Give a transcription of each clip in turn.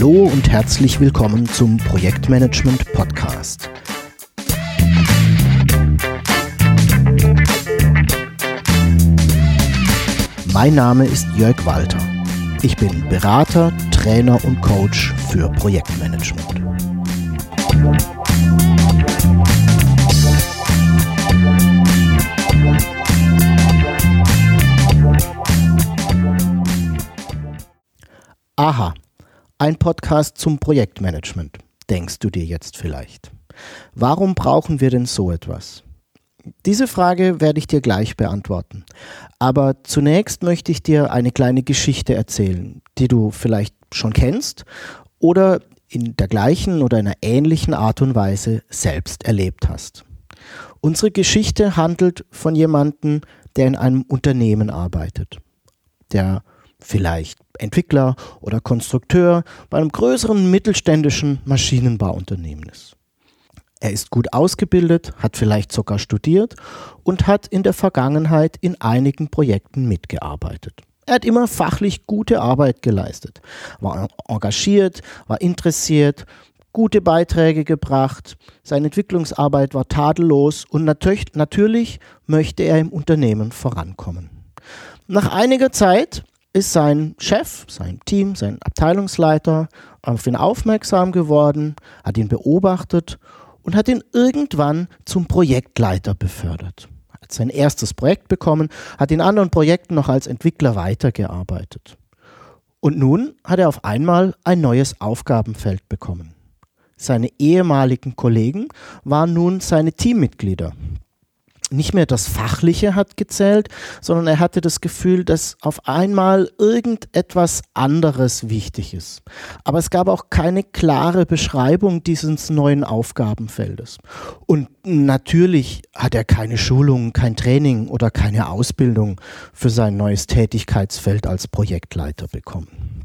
Hallo und herzlich willkommen zum Projektmanagement Podcast. Mein Name ist Jörg Walter. Ich bin Berater, Trainer und Coach für Projektmanagement. Aha, ein Podcast zum Projektmanagement, denkst du dir jetzt vielleicht. Warum brauchen wir denn so etwas? Diese Frage werde ich dir gleich beantworten. Aber zunächst möchte ich dir eine kleine Geschichte erzählen, die du vielleicht schon kennst oder in der gleichen oder einer ähnlichen Art und Weise selbst erlebt hast. Unsere Geschichte handelt von jemandem, der in einem Unternehmen arbeitet, der vielleicht Entwickler oder Konstrukteur bei einem größeren mittelständischen Maschinenbauunternehmen ist. Er ist gut ausgebildet, hat vielleicht sogar studiert und hat in der Vergangenheit in einigen Projekten mitgearbeitet. Er hat immer fachlich gute Arbeit geleistet, war engagiert, war interessiert, gute Beiträge gebracht, seine Entwicklungsarbeit war tadellos und natürlich möchte er im Unternehmen vorankommen. Nach einiger Zeit ist sein Chef, sein Team, sein Abteilungsleiter auf ihn aufmerksam geworden, hat ihn beobachtet und hat ihn irgendwann zum Projektleiter befördert. Hat sein erstes Projekt bekommen, hat in anderen Projekten noch als Entwickler weitergearbeitet. Und nun hat er auf einmal ein neues Aufgabenfeld bekommen. Seine ehemaligen Kollegen waren nun seine Teammitglieder nicht mehr das Fachliche hat gezählt, sondern er hatte das Gefühl, dass auf einmal irgendetwas anderes wichtig ist. Aber es gab auch keine klare Beschreibung dieses neuen Aufgabenfeldes. Und natürlich hat er keine Schulung, kein Training oder keine Ausbildung für sein neues Tätigkeitsfeld als Projektleiter bekommen.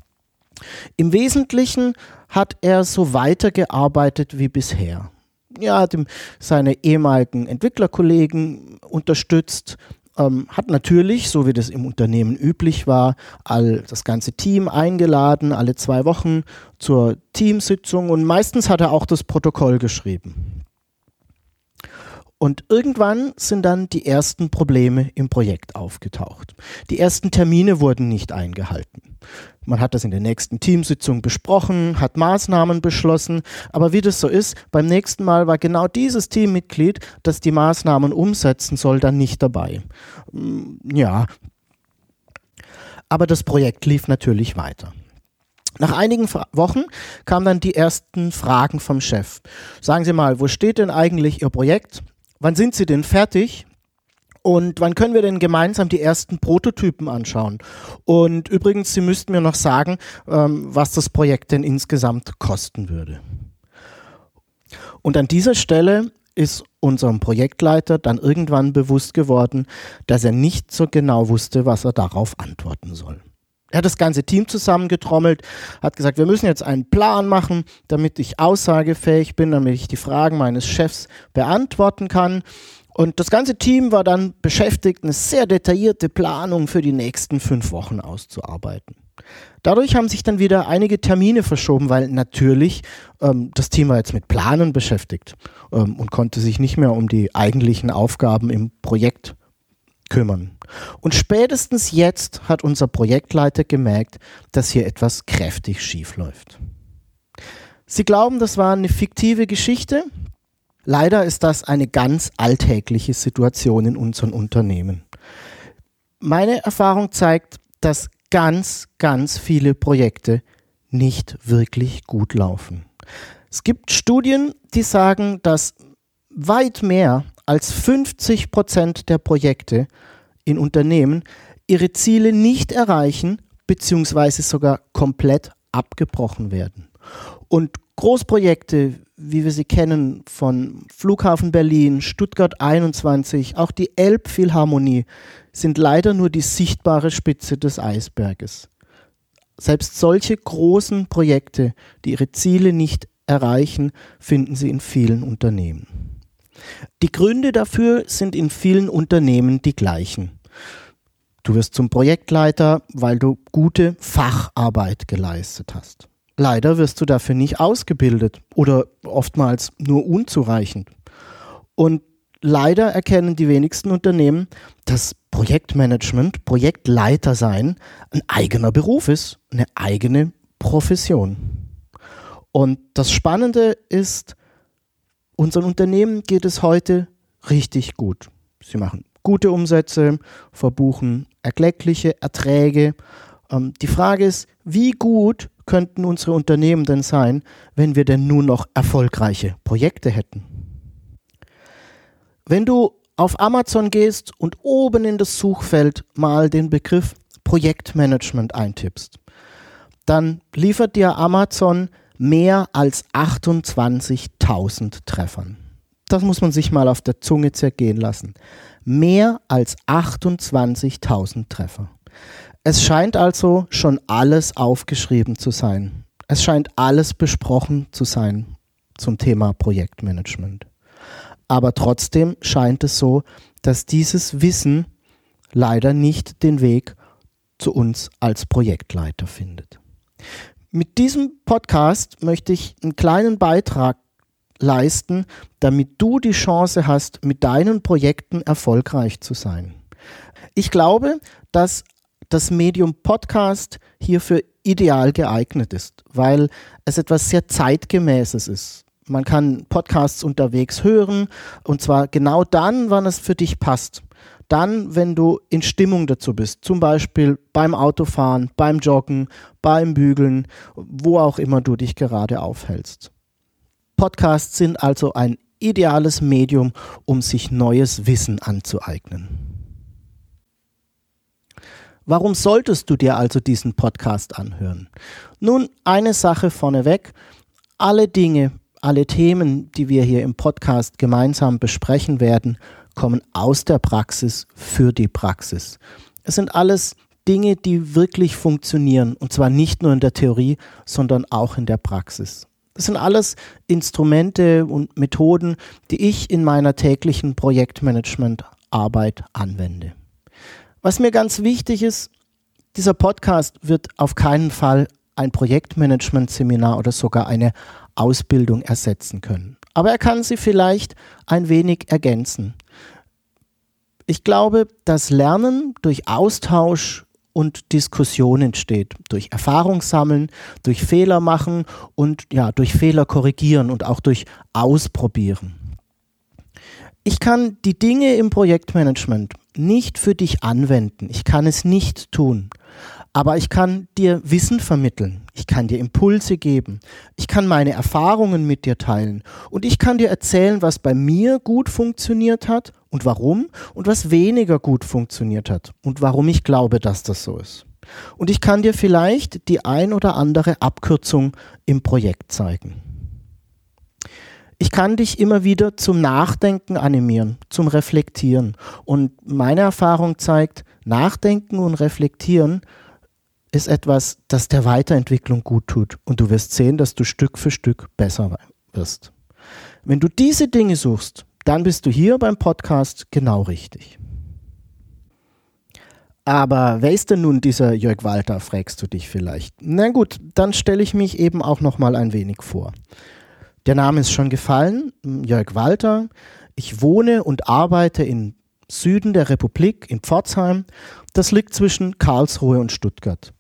Im Wesentlichen hat er so weitergearbeitet wie bisher ja, hat ihm seine ehemaligen Entwicklerkollegen unterstützt, ähm, hat natürlich, so wie das im Unternehmen üblich war, all das ganze Team eingeladen, alle zwei Wochen zur Teamsitzung und meistens hat er auch das Protokoll geschrieben. Und irgendwann sind dann die ersten Probleme im Projekt aufgetaucht. Die ersten Termine wurden nicht eingehalten. Man hat das in der nächsten Teamsitzung besprochen, hat Maßnahmen beschlossen, aber wie das so ist, beim nächsten Mal war genau dieses Teammitglied, das die Maßnahmen umsetzen soll, dann nicht dabei. Mm, ja, aber das Projekt lief natürlich weiter. Nach einigen Wochen kamen dann die ersten Fragen vom Chef. Sagen Sie mal, wo steht denn eigentlich Ihr Projekt? Wann sind Sie denn fertig? Und wann können wir denn gemeinsam die ersten Prototypen anschauen? Und übrigens, Sie müssten mir noch sagen, ähm, was das Projekt denn insgesamt kosten würde. Und an dieser Stelle ist unserem Projektleiter dann irgendwann bewusst geworden, dass er nicht so genau wusste, was er darauf antworten soll. Er hat das ganze Team zusammengetrommelt, hat gesagt, wir müssen jetzt einen Plan machen, damit ich aussagefähig bin, damit ich die Fragen meines Chefs beantworten kann. Und das ganze Team war dann beschäftigt, eine sehr detaillierte Planung für die nächsten fünf Wochen auszuarbeiten. Dadurch haben sich dann wieder einige Termine verschoben, weil natürlich ähm, das Team war jetzt mit Planen beschäftigt ähm, und konnte sich nicht mehr um die eigentlichen Aufgaben im Projekt kümmern. Und spätestens jetzt hat unser Projektleiter gemerkt, dass hier etwas kräftig schief läuft. Sie glauben, das war eine fiktive Geschichte? Leider ist das eine ganz alltägliche Situation in unseren Unternehmen. Meine Erfahrung zeigt, dass ganz, ganz viele Projekte nicht wirklich gut laufen. Es gibt Studien, die sagen, dass weit mehr als 50 Prozent der Projekte in Unternehmen ihre Ziele nicht erreichen beziehungsweise sogar komplett abgebrochen werden. Und Großprojekte wie wir sie kennen von Flughafen Berlin, Stuttgart 21, auch die Elbphilharmonie sind leider nur die sichtbare Spitze des Eisberges. Selbst solche großen Projekte, die ihre Ziele nicht erreichen, finden Sie in vielen Unternehmen. Die Gründe dafür sind in vielen Unternehmen die gleichen. Du wirst zum Projektleiter, weil du gute Facharbeit geleistet hast. leider wirst du dafür nicht ausgebildet oder oftmals nur unzureichend. Und leider erkennen die wenigsten Unternehmen, dass Projektmanagement, Projektleiter sein, ein eigener Beruf ist, eine eigene Profession. Und das Spannende ist, unseren Unternehmen geht es heute richtig gut. Sie machen gute Umsätze, verbuchen erkleckliche Erträge. Ähm, die Frage ist, wie gut könnten unsere Unternehmen denn sein, wenn wir denn nun noch erfolgreiche Projekte hätten? Wenn du auf Amazon gehst und oben in das Suchfeld mal den Begriff Projektmanagement eintippst, dann liefert dir Amazon mehr als 28.000 Treffern. Das muss man sich mal auf der Zunge zergehen lassen. Mehr als 28.000 Treffer. Es scheint also schon alles aufgeschrieben zu sein. Es scheint alles besprochen zu sein zum Thema Projektmanagement. Aber trotzdem scheint es so, dass dieses Wissen leider nicht den Weg zu uns als Projektleiter findet. Mit diesem Podcast möchte ich einen kleinen Beitrag leisten, damit du die Chance hast, mit deinen Projekten erfolgreich zu sein. Ich glaube, dass das Medium Podcast hierfür ideal geeignet ist, weil es etwas sehr zeitgemäßes ist. Man kann Podcasts unterwegs hören und zwar genau dann, wann es für dich passt. Dann, wenn du in Stimmung dazu bist, zum Beispiel beim Autofahren, beim Joggen, beim Bügeln, wo auch immer du dich gerade aufhältst. Podcasts sind also ein ideales Medium, um sich neues Wissen anzueignen. Warum solltest du dir also diesen Podcast anhören? Nun, eine Sache vorneweg. Alle Dinge, alle Themen, die wir hier im Podcast gemeinsam besprechen werden, kommen aus der Praxis für die Praxis. Es sind alles Dinge, die wirklich funktionieren, und zwar nicht nur in der Theorie, sondern auch in der Praxis. Das sind alles Instrumente und Methoden, die ich in meiner täglichen Projektmanagement-Arbeit anwende. Was mir ganz wichtig ist, dieser Podcast wird auf keinen Fall ein Projektmanagement-Seminar oder sogar eine Ausbildung ersetzen können. Aber er kann sie vielleicht ein wenig ergänzen. Ich glaube, dass Lernen durch Austausch und Diskussion entsteht, durch Erfahrung sammeln, durch Fehler machen und ja, durch Fehler korrigieren und auch durch Ausprobieren. Ich kann die Dinge im Projektmanagement nicht für dich anwenden. Ich kann es nicht tun. Aber ich kann dir Wissen vermitteln. Ich kann dir Impulse geben. Ich kann meine Erfahrungen mit dir teilen. Und ich kann dir erzählen, was bei mir gut funktioniert hat und warum und was weniger gut funktioniert hat und warum ich glaube, dass das so ist. Und ich kann dir vielleicht die ein oder andere Abkürzung im Projekt zeigen. Ich kann dich immer wieder zum Nachdenken animieren, zum Reflektieren. Und meine Erfahrung zeigt, Nachdenken und Reflektieren ist etwas, das der Weiterentwicklung gut tut. Und du wirst sehen, dass du Stück für Stück besser wirst. Wenn du diese Dinge suchst, dann bist du hier beim Podcast genau richtig. Aber wer ist denn nun dieser Jörg Walter, fragst du dich vielleicht. Na gut, dann stelle ich mich eben auch noch mal ein wenig vor. Der Name ist schon gefallen, Jörg Walter. Ich wohne und arbeite im Süden der Republik, in Pforzheim. Das liegt zwischen Karlsruhe und Stuttgart.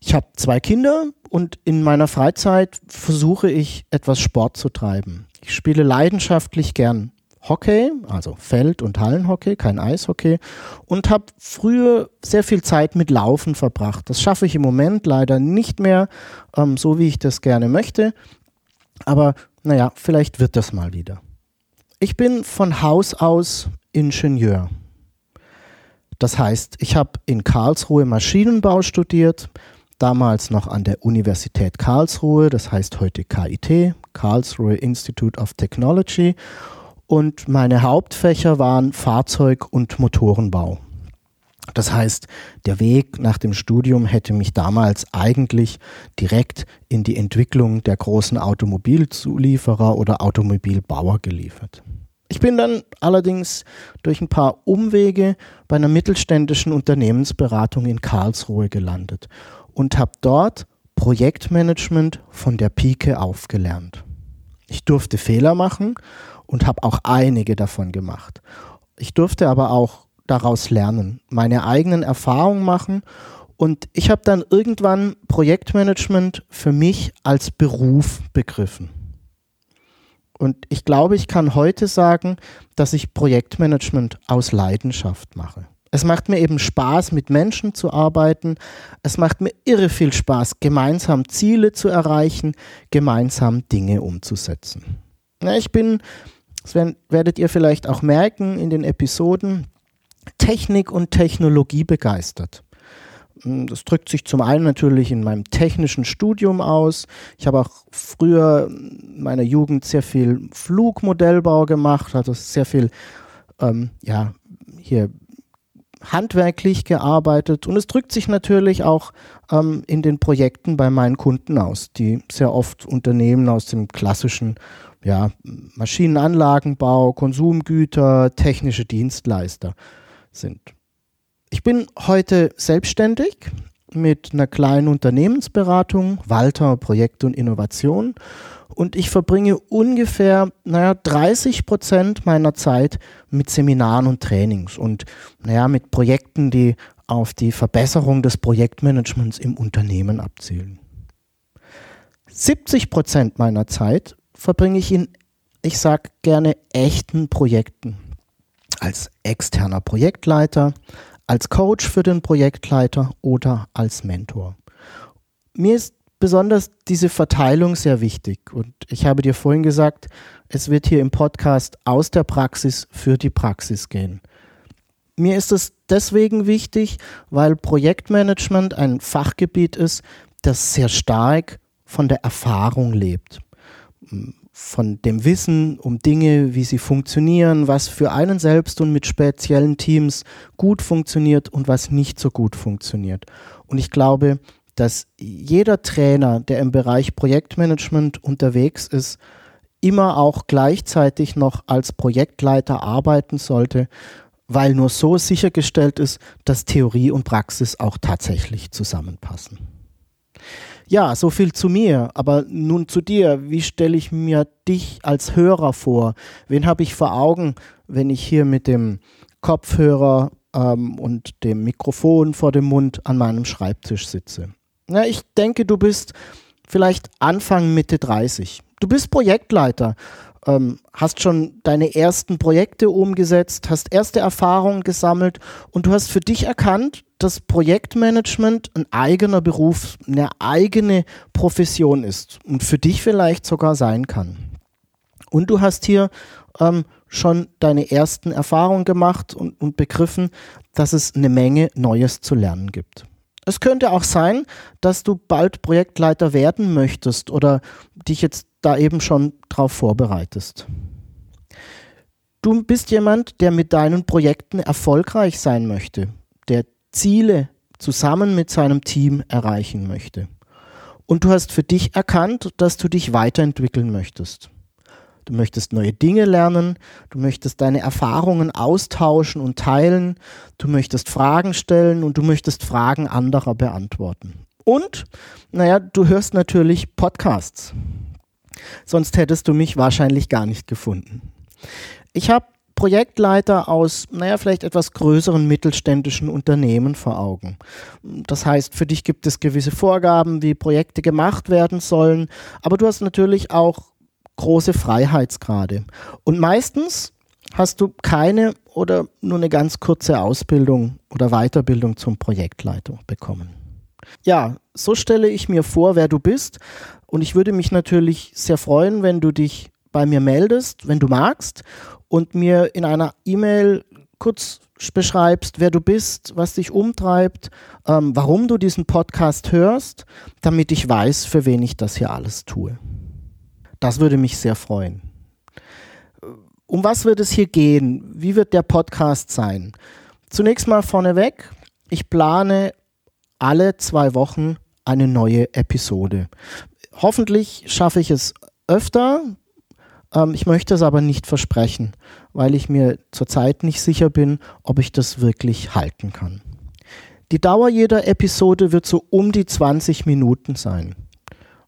Ich habe zwei Kinder und in meiner Freizeit versuche ich etwas Sport zu treiben. Ich spiele leidenschaftlich gern Hockey, also Feld- und Hallenhockey, kein Eishockey und habe früher sehr viel Zeit mit Laufen verbracht. Das schaffe ich im Moment leider nicht mehr ähm, so, wie ich das gerne möchte. Aber naja, vielleicht wird das mal wieder. Ich bin von Haus aus Ingenieur. Das heißt, ich habe in Karlsruhe Maschinenbau studiert, damals noch an der Universität Karlsruhe, das heißt heute KIT, Karlsruhe Institute of Technology. Und meine Hauptfächer waren Fahrzeug- und Motorenbau. Das heißt, der Weg nach dem Studium hätte mich damals eigentlich direkt in die Entwicklung der großen Automobilzulieferer oder Automobilbauer geliefert. Ich bin dann allerdings durch ein paar Umwege bei einer mittelständischen Unternehmensberatung in Karlsruhe gelandet und habe dort Projektmanagement von der Pike aufgelernt. Ich durfte Fehler machen und habe auch einige davon gemacht. Ich durfte aber auch daraus lernen, meine eigenen Erfahrungen machen und ich habe dann irgendwann Projektmanagement für mich als Beruf begriffen. Und ich glaube, ich kann heute sagen, dass ich Projektmanagement aus Leidenschaft mache. Es macht mir eben Spaß, mit Menschen zu arbeiten. Es macht mir irre viel Spaß, gemeinsam Ziele zu erreichen, gemeinsam Dinge umzusetzen. Ja, ich bin, das werdet ihr vielleicht auch merken in den Episoden, Technik und Technologie begeistert. Hm, das drückt sich zum einen natürlich in meinem technischen Studium aus. Ich habe auch früher in meiner Jugend sehr viel Flugmodellbau gemacht, also sehr viel ähm, ja, hier handwerklich gearbeitet und es drückt sich natürlich auch ähm, in den Projekten bei meinen Kunden aus, die sehr oft Unternehmen aus dem klassischen ja, Maschinenanlagenbau, Konsumgüter, technische Dienstleister sind. Ich bin heute selbstständig mit einer kleinen Unternehmensberatung, Walter Projekt und Innovation. Und ich verbringe ungefähr naja, 30 Prozent meiner Zeit mit Seminaren und Trainings und naja, mit Projekten, die auf die Verbesserung des Projektmanagements im Unternehmen abzielen. 70 Prozent meiner Zeit verbringe ich in, ich sage gerne, echten Projekten. Als externer Projektleiter, als Coach für den Projektleiter oder als Mentor. Mir ist besonders diese Verteilung sehr wichtig und ich habe dir vorhin gesagt, es wird hier im Podcast aus der Praxis für die Praxis gehen. Mir ist es deswegen wichtig, weil Projektmanagement ein Fachgebiet ist, das sehr stark von der Erfahrung lebt von dem Wissen um Dinge, wie sie funktionieren, was für einen selbst und mit speziellen Teams gut funktioniert und was nicht so gut funktioniert. Und ich glaube, dass jeder Trainer, der im Bereich Projektmanagement unterwegs ist, immer auch gleichzeitig noch als Projektleiter arbeiten sollte, weil nur so sichergestellt ist, dass Theorie und Praxis auch tatsächlich zusammenpassen. Ja, so viel zu mir. Aber nun zu dir. Wie stelle ich mir dich als Hörer vor? Wen habe ich vor Augen, wenn ich hier mit dem Kopfhörer ähm, und dem Mikrofon vor dem Mund an meinem Schreibtisch sitze? Na, ich denke, du bist vielleicht Anfang, Mitte 30. Du bist Projektleiter, ähm, hast schon deine ersten Projekte umgesetzt, hast erste Erfahrungen gesammelt und du hast für dich erkannt, dass Projektmanagement ein eigener Beruf, eine eigene Profession ist und für dich vielleicht sogar sein kann. Und du hast hier ähm, schon deine ersten Erfahrungen gemacht und, und begriffen, dass es eine Menge Neues zu lernen gibt. Es könnte auch sein, dass du bald Projektleiter werden möchtest oder dich jetzt da eben schon drauf vorbereitest. Du bist jemand, der mit deinen Projekten erfolgreich sein möchte, der Ziele zusammen mit seinem Team erreichen möchte. Und du hast für dich erkannt, dass du dich weiterentwickeln möchtest. Du möchtest neue Dinge lernen, du möchtest deine Erfahrungen austauschen und teilen, du möchtest Fragen stellen und du möchtest Fragen anderer beantworten. Und, naja, du hörst natürlich Podcasts. Sonst hättest du mich wahrscheinlich gar nicht gefunden. Ich habe Projektleiter aus, naja, vielleicht etwas größeren mittelständischen Unternehmen vor Augen. Das heißt, für dich gibt es gewisse Vorgaben, wie Projekte gemacht werden sollen, aber du hast natürlich auch große Freiheitsgrade. Und meistens hast du keine oder nur eine ganz kurze Ausbildung oder Weiterbildung zum Projektleiter bekommen. Ja, so stelle ich mir vor, wer du bist. Und ich würde mich natürlich sehr freuen, wenn du dich bei mir meldest, wenn du magst und mir in einer E-Mail kurz beschreibst, wer du bist, was dich umtreibt, ähm, warum du diesen Podcast hörst, damit ich weiß, für wen ich das hier alles tue. Das würde mich sehr freuen. Um was wird es hier gehen? Wie wird der Podcast sein? Zunächst mal vorneweg, ich plane alle zwei Wochen eine neue Episode. Hoffentlich schaffe ich es öfter, ähm, ich möchte es aber nicht versprechen, weil ich mir zurzeit nicht sicher bin, ob ich das wirklich halten kann. Die Dauer jeder Episode wird so um die 20 Minuten sein.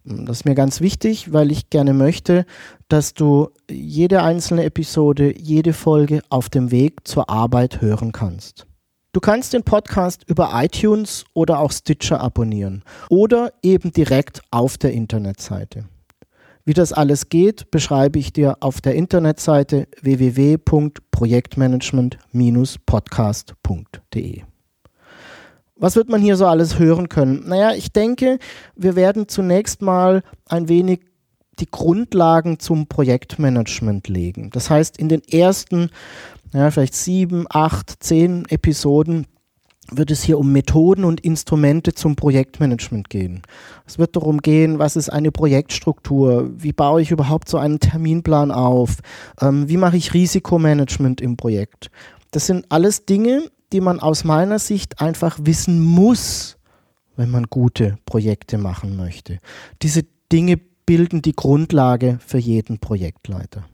Das ist mir ganz wichtig, weil ich gerne möchte, dass du jede einzelne Episode, jede Folge auf dem Weg zur Arbeit hören kannst. Du kannst den Podcast über iTunes oder auch Stitcher abonnieren oder eben direkt auf der Internetseite. Wie das alles geht, beschreibe ich dir auf der Internetseite www.projektmanagement-podcast.de. Was wird man hier so alles hören können? Naja, ich denke, wir werden zunächst mal ein wenig die Grundlagen zum Projektmanagement legen. Das heißt, in den ersten, ja, vielleicht sieben, acht, zehn Episoden wird es hier um Methoden und Instrumente zum Projektmanagement gehen. Es wird darum gehen, was ist eine Projektstruktur, wie baue ich überhaupt so einen Terminplan auf, ähm, wie mache ich Risikomanagement im Projekt. Das sind alles Dinge, die man aus meiner Sicht einfach wissen muss, wenn man gute Projekte machen möchte. Diese Dinge bilden die Grundlage für jeden Projektleiter.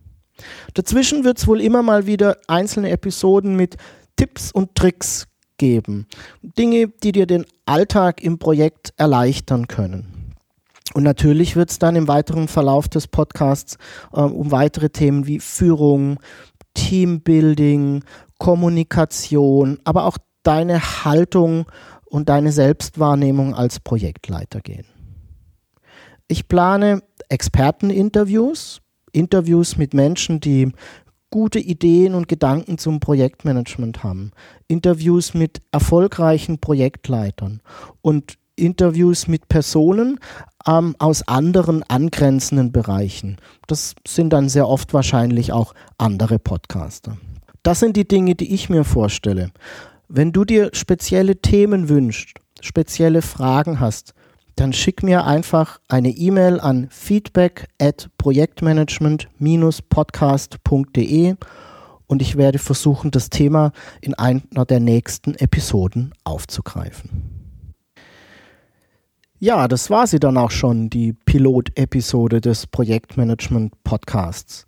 Dazwischen wird es wohl immer mal wieder einzelne Episoden mit Tipps und Tricks geben. Dinge, die dir den Alltag im Projekt erleichtern können. Und natürlich wird es dann im weiteren Verlauf des Podcasts äh, um weitere Themen wie Führung, Teambuilding, Kommunikation, aber auch deine Haltung und deine Selbstwahrnehmung als Projektleiter gehen. Ich plane Experteninterviews, Interviews mit Menschen, die gute Ideen und Gedanken zum Projektmanagement haben, Interviews mit erfolgreichen Projektleitern und Interviews mit Personen ähm, aus anderen angrenzenden Bereichen. Das sind dann sehr oft wahrscheinlich auch andere Podcaster. Das sind die Dinge, die ich mir vorstelle. Wenn du dir spezielle Themen wünschst, spezielle Fragen hast, dann schick mir einfach eine E-Mail an feedback at projektmanagement-podcast.de und ich werde versuchen, das Thema in einer der nächsten Episoden aufzugreifen. Ja, das war sie dann auch schon, die Pilot-Episode des Projektmanagement Podcasts.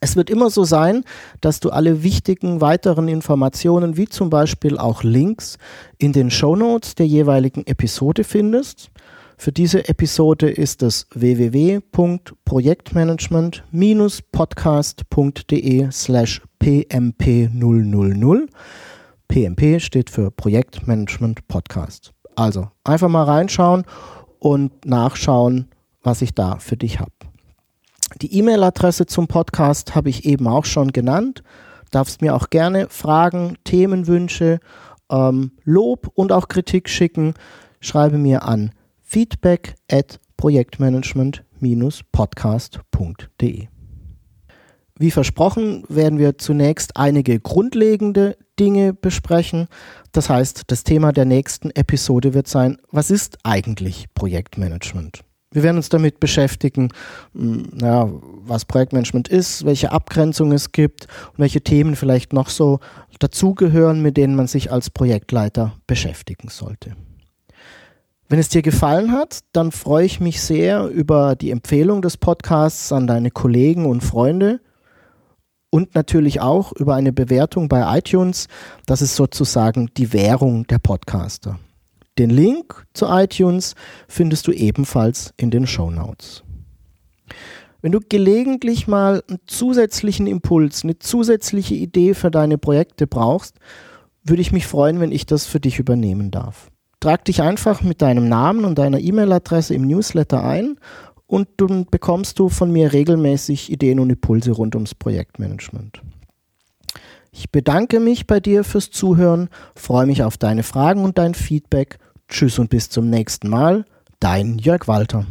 Es wird immer so sein, dass du alle wichtigen weiteren Informationen, wie zum Beispiel auch Links, in den Show Notes der jeweiligen Episode findest. Für diese Episode ist es www.projektmanagement-podcast.de slash pmp000. PMP steht für Projektmanagement Podcast. Also einfach mal reinschauen und nachschauen, was ich da für dich habe. Die E-Mail-Adresse zum Podcast habe ich eben auch schon genannt. Darfst mir auch gerne Fragen, Themenwünsche, ähm, Lob und auch Kritik schicken. Schreibe mir an feedback at projektmanagement-podcast.de. Wie versprochen werden wir zunächst einige grundlegende Dinge besprechen. Das heißt, das Thema der nächsten Episode wird sein, was ist eigentlich Projektmanagement? Wir werden uns damit beschäftigen, hm, ja, was Projektmanagement ist, welche Abgrenzungen es gibt und welche Themen vielleicht noch so dazugehören, mit denen man sich als Projektleiter beschäftigen sollte. Wenn es dir gefallen hat, dann freue ich mich sehr über die Empfehlung des Podcasts an deine Kollegen und Freunde und natürlich auch über eine Bewertung bei iTunes. Das ist sozusagen die Währung der Podcaster. Den Link zu iTunes findest du ebenfalls in den Show Notes. Wenn du gelegentlich mal einen zusätzlichen Impuls, eine zusätzliche Idee für deine Projekte brauchst, würde ich mich freuen, wenn ich das für dich übernehmen darf. Trag dich einfach mit deinem Namen und deiner E-Mail-Adresse im Newsletter ein und dann bekommst du von mir regelmäßig Ideen und Impulse rund ums Projektmanagement. Ich bedanke mich bei dir fürs Zuhören, freue mich auf deine Fragen und dein Feedback. Tschüss und bis zum nächsten Mal, dein Jörg Walter.